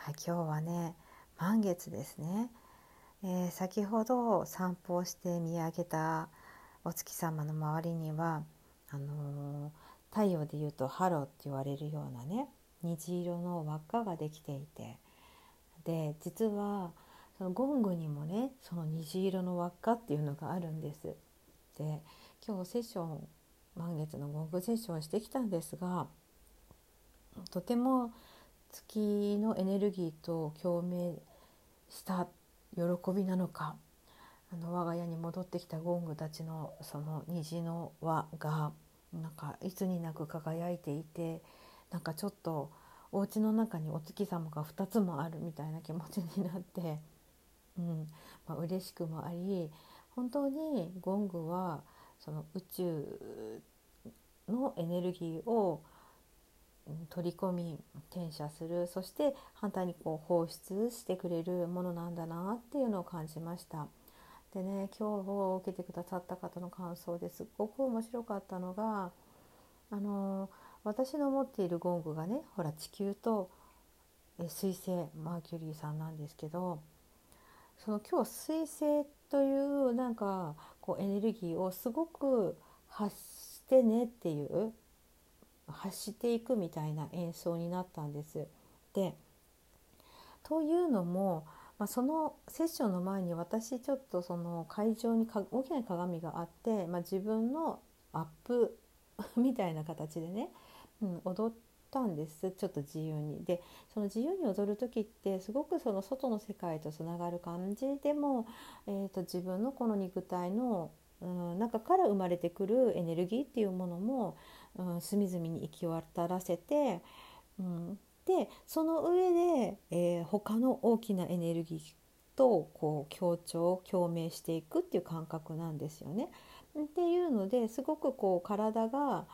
はい、今日はね満月ですね、えー、先ほど散歩をして見上げたお月様の周りにはあのー、太陽でいうとハローって言われるようなね虹色の輪っかができていてで実はそのゴングにもねその虹色の輪っかっていうのがあるんです。で今日セッション満月のゴングセッションをしてきたんですがとても月のエネルギーと共鳴した喜びなのかあの我が家に戻ってきたゴングたちのその虹の輪がなんかいつになく輝いていてなんかちょっとお家の中にお月様が2つもあるみたいな気持ちになって、うんまあ、嬉しくもあり本当にゴングはその宇宙のエネルギーを取り込み転写するそして反対にこう放出してくれるものなんだなっていうのを感じました。でね今日を受けてくださった方の感想ですっごく面白かったのがあの私の持っているゴングがねほら地球と水星マーキュリーさんなんですけどその今日水星というなんかこうエネルギーをすごく発してねっていう発していくみたいな演奏になったんです。でというのも、まあ、そのセッションの前に私ちょっとその会場にか大きな鏡があって、まあ、自分のアップ みたいな形でね、うん、踊ったんですちょっと自由に。でその自由に踊る時ってすごくその外の世界とつながる感じでも、えーと自分のこの肉体のうん、中から生まれてくるエネルギーっていうものも、うん、隅々に行き渡らせて、うん、でその上で、えー、他の大きなエネルギーとこう強調共鳴していくっていう感覚なんですよね。っていうのですごくこう体が、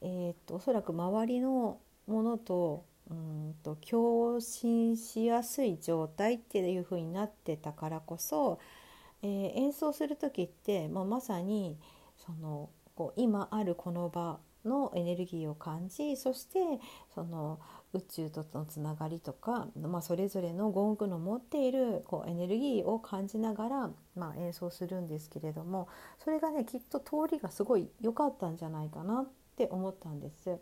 えー、っとおそらく周りのものとうんと共振しやすい状態っていう風になってたからこそえー、演奏する時って、まあ、まさにそのこう今あるこの場のエネルギーを感じそしてその宇宙とのつながりとか、まあ、それぞれのゴングの持っているこうエネルギーを感じながら、まあ、演奏するんですけれどもそれがねきっと通りがすごい良かったんじゃないかなって思ったんです。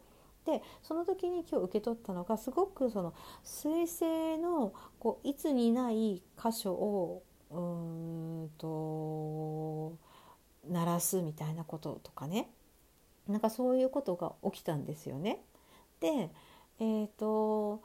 でその時に今日受け取ったのがすごくその彗星のこういつにない箇所をうんと鳴らすみたいなこととかねなんかそういうことが起きたんですよね。で、えーと、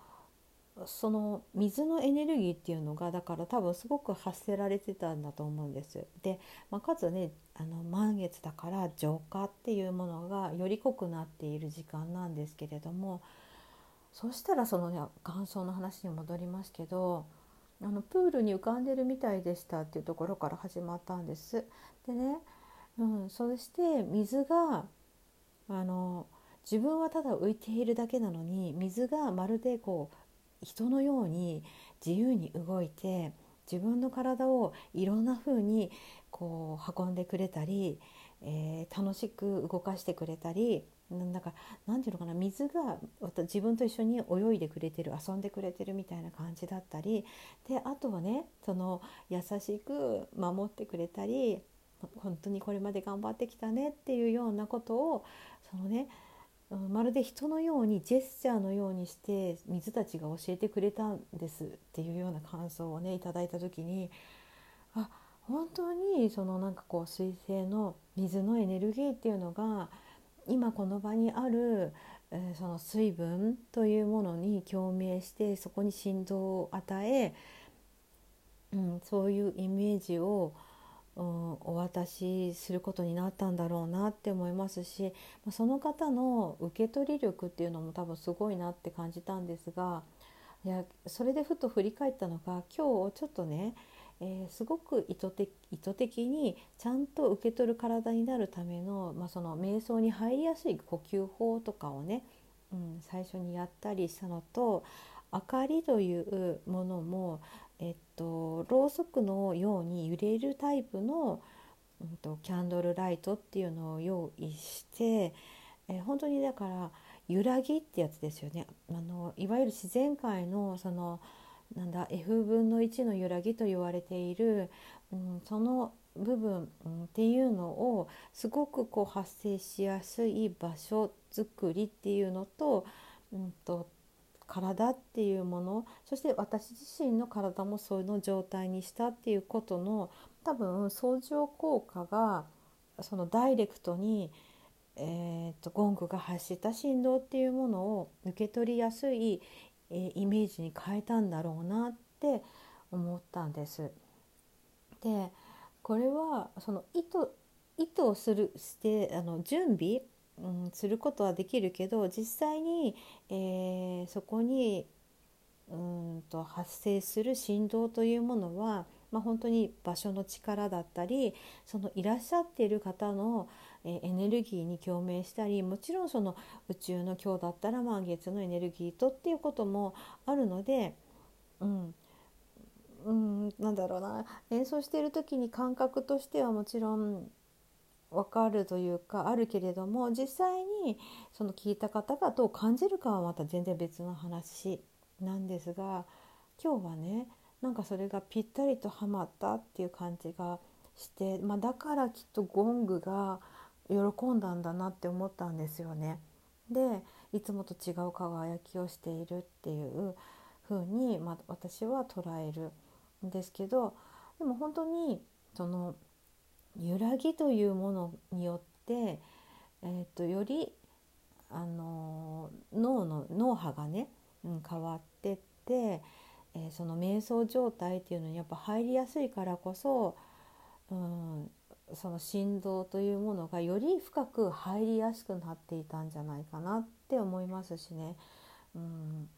その水のエネルギーっていうのがだから多分すごく発せられてたんだと思うんです。で、まあ、かつねあの満月だから浄化っていうものがより濃くなっている時間なんですけれどもそしたらそのね元祖の話に戻りますけどあのプールに浮かんでるみたいでしたっていうところから始まったんです。でね、うん、そして水があの自分はただ浮いているだけなのに水がまるでこう人のように自由に動いて自分の体をいろんな風にこう運んでくれたり、えー、楽しく動かしてくれたりなんかなんていうのかな水が自分と一緒に泳いでくれてる遊んでくれてるみたいな感じだったりであとはねその優しく守ってくれたり本当にこれまで頑張ってきたねっていうようなことをそのねまるで人のようにジェスチャーのようにして水たちが教えてくれたんですっていうような感想をねいただいた時にあ本当にそのなんかこう水星の水のエネルギーっていうのが今この場にある、えー、その水分というものに共鳴してそこに振動を与え、うん、そういうイメージを、お渡しすることになったんだろうなって思いますしその方の受け取り力っていうのも多分すごいなって感じたんですがいやそれでふと振り返ったのが今日ちょっとね、えー、すごく意図的意図的にちゃんと受け取る体になるための,、まあその瞑想に入りやすい呼吸法とかをね、うん、最初にやったりしたのと明かりというものも、えっと、ろうそくのように揺れるタイプの、うんと、キャンドルライトっていうのを用意して、え、本当にだから揺らぎってやつですよね。あのいわゆる自然界のそのなんだ F 分の1の揺らぎと言われている、うん、その部分、うん、っていうのをすごくこう発生しやすい場所づくりっていうのと,、うんと、体っていうものそして私自身の体もその状態にしたっていうことの多分相乗効果がそのダイレクトにえーと、ゴングが発した振動っていうものを受け取りやすい、えー、イメージに変えたんだろうなって思ったんです。でこれはその意図意図をするしてあの準備、うん、することはできるけど実際に、えー、そこにうんと発生する振動というものは、まあ、本当に場所の力だったりそのいらっしゃっている方の、えエネルギーに共鳴したりもちろんその宇宙の今日だったら満月のエネルギーとっていうこともあるので、うん、うん、なんだろうな。演奏している時に感覚としてはもちろん分かるというかあるけれども実際にその聞いた方がどう感じるかはまた全然別の話なんですが今日はねなんかそれがぴったりとはまったっていう感じがして、まあ、だからきっとゴングが喜んだんだなって思ったんですよね。でいつもと違う輝きをしているっていう風に、まあ、私は捉えるんですけどでも本当にその揺らぎというものによって、えーと、よりあの脳の脳波がね、うん、変わってって、えー、その瞑想状態っていうのにやっぱ入りやすいからこそ、うん、その振動というものがより深く入りやすくなっていたんじゃないかなって思いますしね。うん、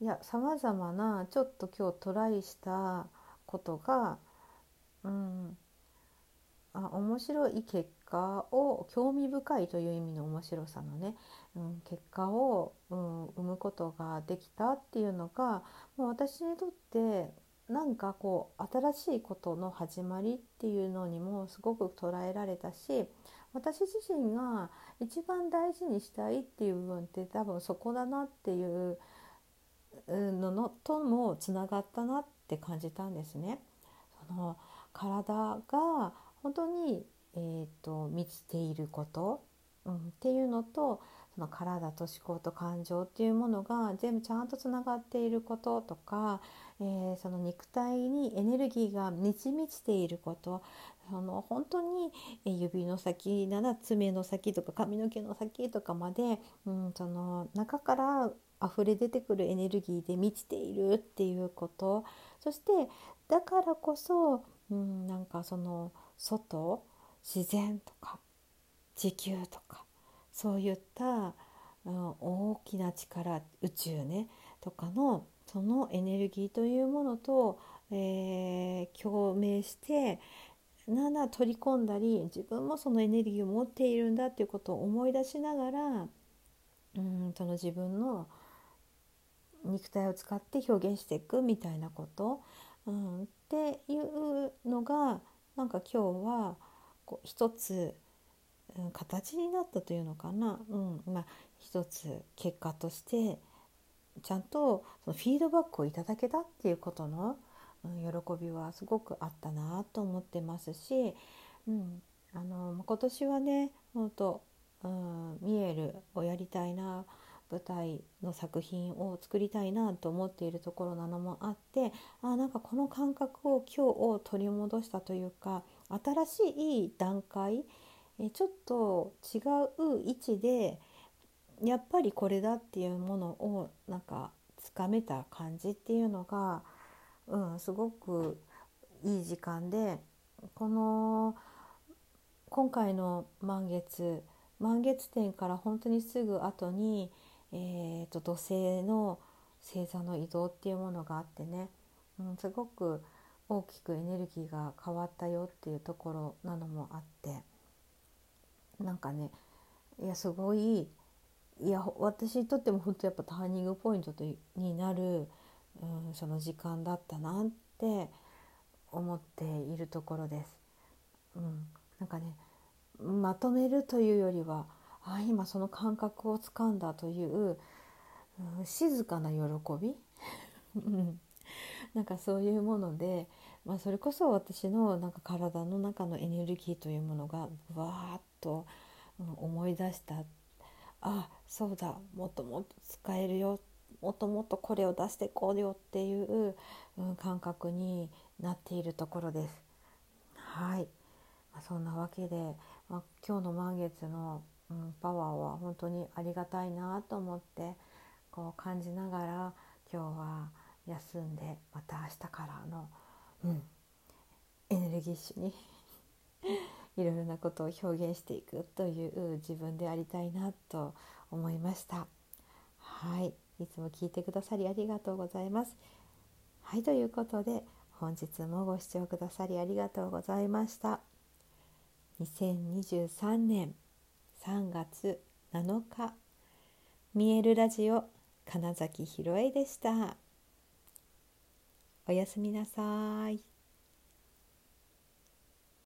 いやさまざまなちょっと今日トライしたことが、うん、あ面白い結果を興味深いという意味の面白さのね、うん、結果を、うん、生むことができたっていうのがもう私にとってなんかこう新しいことの始まりっていうのにもすごく捉えられたし私自身が一番大事にしたいっていう部分って多分そこだなっていうののともつながったなって感じたんですね。その体が本当に、えーと、満ちていること、うん、っていうのとその体と思考と感情っていうものが全部ちゃんとつながっていることとかえー、その肉体にエネルギーが満ち満ちていることその本当に指の先なら爪の先とか髪の毛の先とかまで、うん、その中から溢れ出てくるエネルギーで満ちているっていうこと。そしてだからこそ、うん、なんかその外自然とか地球とかそういった、うん、大きな力宇宙ねとかのそのエネルギーというものと、えー、共鳴してなんだ取り込んだり自分もそのエネルギーを持っているんだっていうことを思い出しながらうんその自分の肉体を使って表現していくみたいなこと、うん、っていうのがなんか今日はこう一つ、うん、形になったというのかな、うんまあ、一つ結果としてちゃんとそのフィードバックをいただけたっていうことの、うん、喜びはすごくあったなと思ってますし、うん、あの今年はね本当、うん、ミエルをやりたいな舞台の作品を作りたいなと思っているところなのもあってあなんかこの感覚を今日を取り戻したというか新しい段階えちょっと違う位置でやっぱりこれだっていうものをなんかつかめた感じっていうのが、うん、すごくいい時間でこの今回の満月満月点から本当にすぐ後に、えーと、土星の星座の移動っていうものがあってね、うん、すごく大きくエネルギーが変わったよっていうところなのもあってなんかねいやすごいいや私にとっても本当やっぱターニングポイントとになる、うん、その時間だったなって思っているところです。うん、なんかねまとめるというよりはあ今その感覚をつかんだという、うん、静かな喜び？なんかそういうもので、まあ、それこそ私のなんか体の中のエネルギーというものがわーっと、思い出した。あそうだもっともっと使えるよ。もっともっとこれを出していこうよっていう、感覚になっているところです。はい、ま、そんなわけで、まあ、今日の満月の、うん、パワーは本当にありがたいなと思ってこう感じながら今日は休んでまた明日からの、うん、エネルギッシュにいろいろなことを表現していくという自分でありたいなと思いました。はいいつも聞いてくださりありがとうございます。はいということで本日もご視聴くださりありがとうございました。2023年3月7日見えるラジオ金崎ひろえでした。おやすみなさい。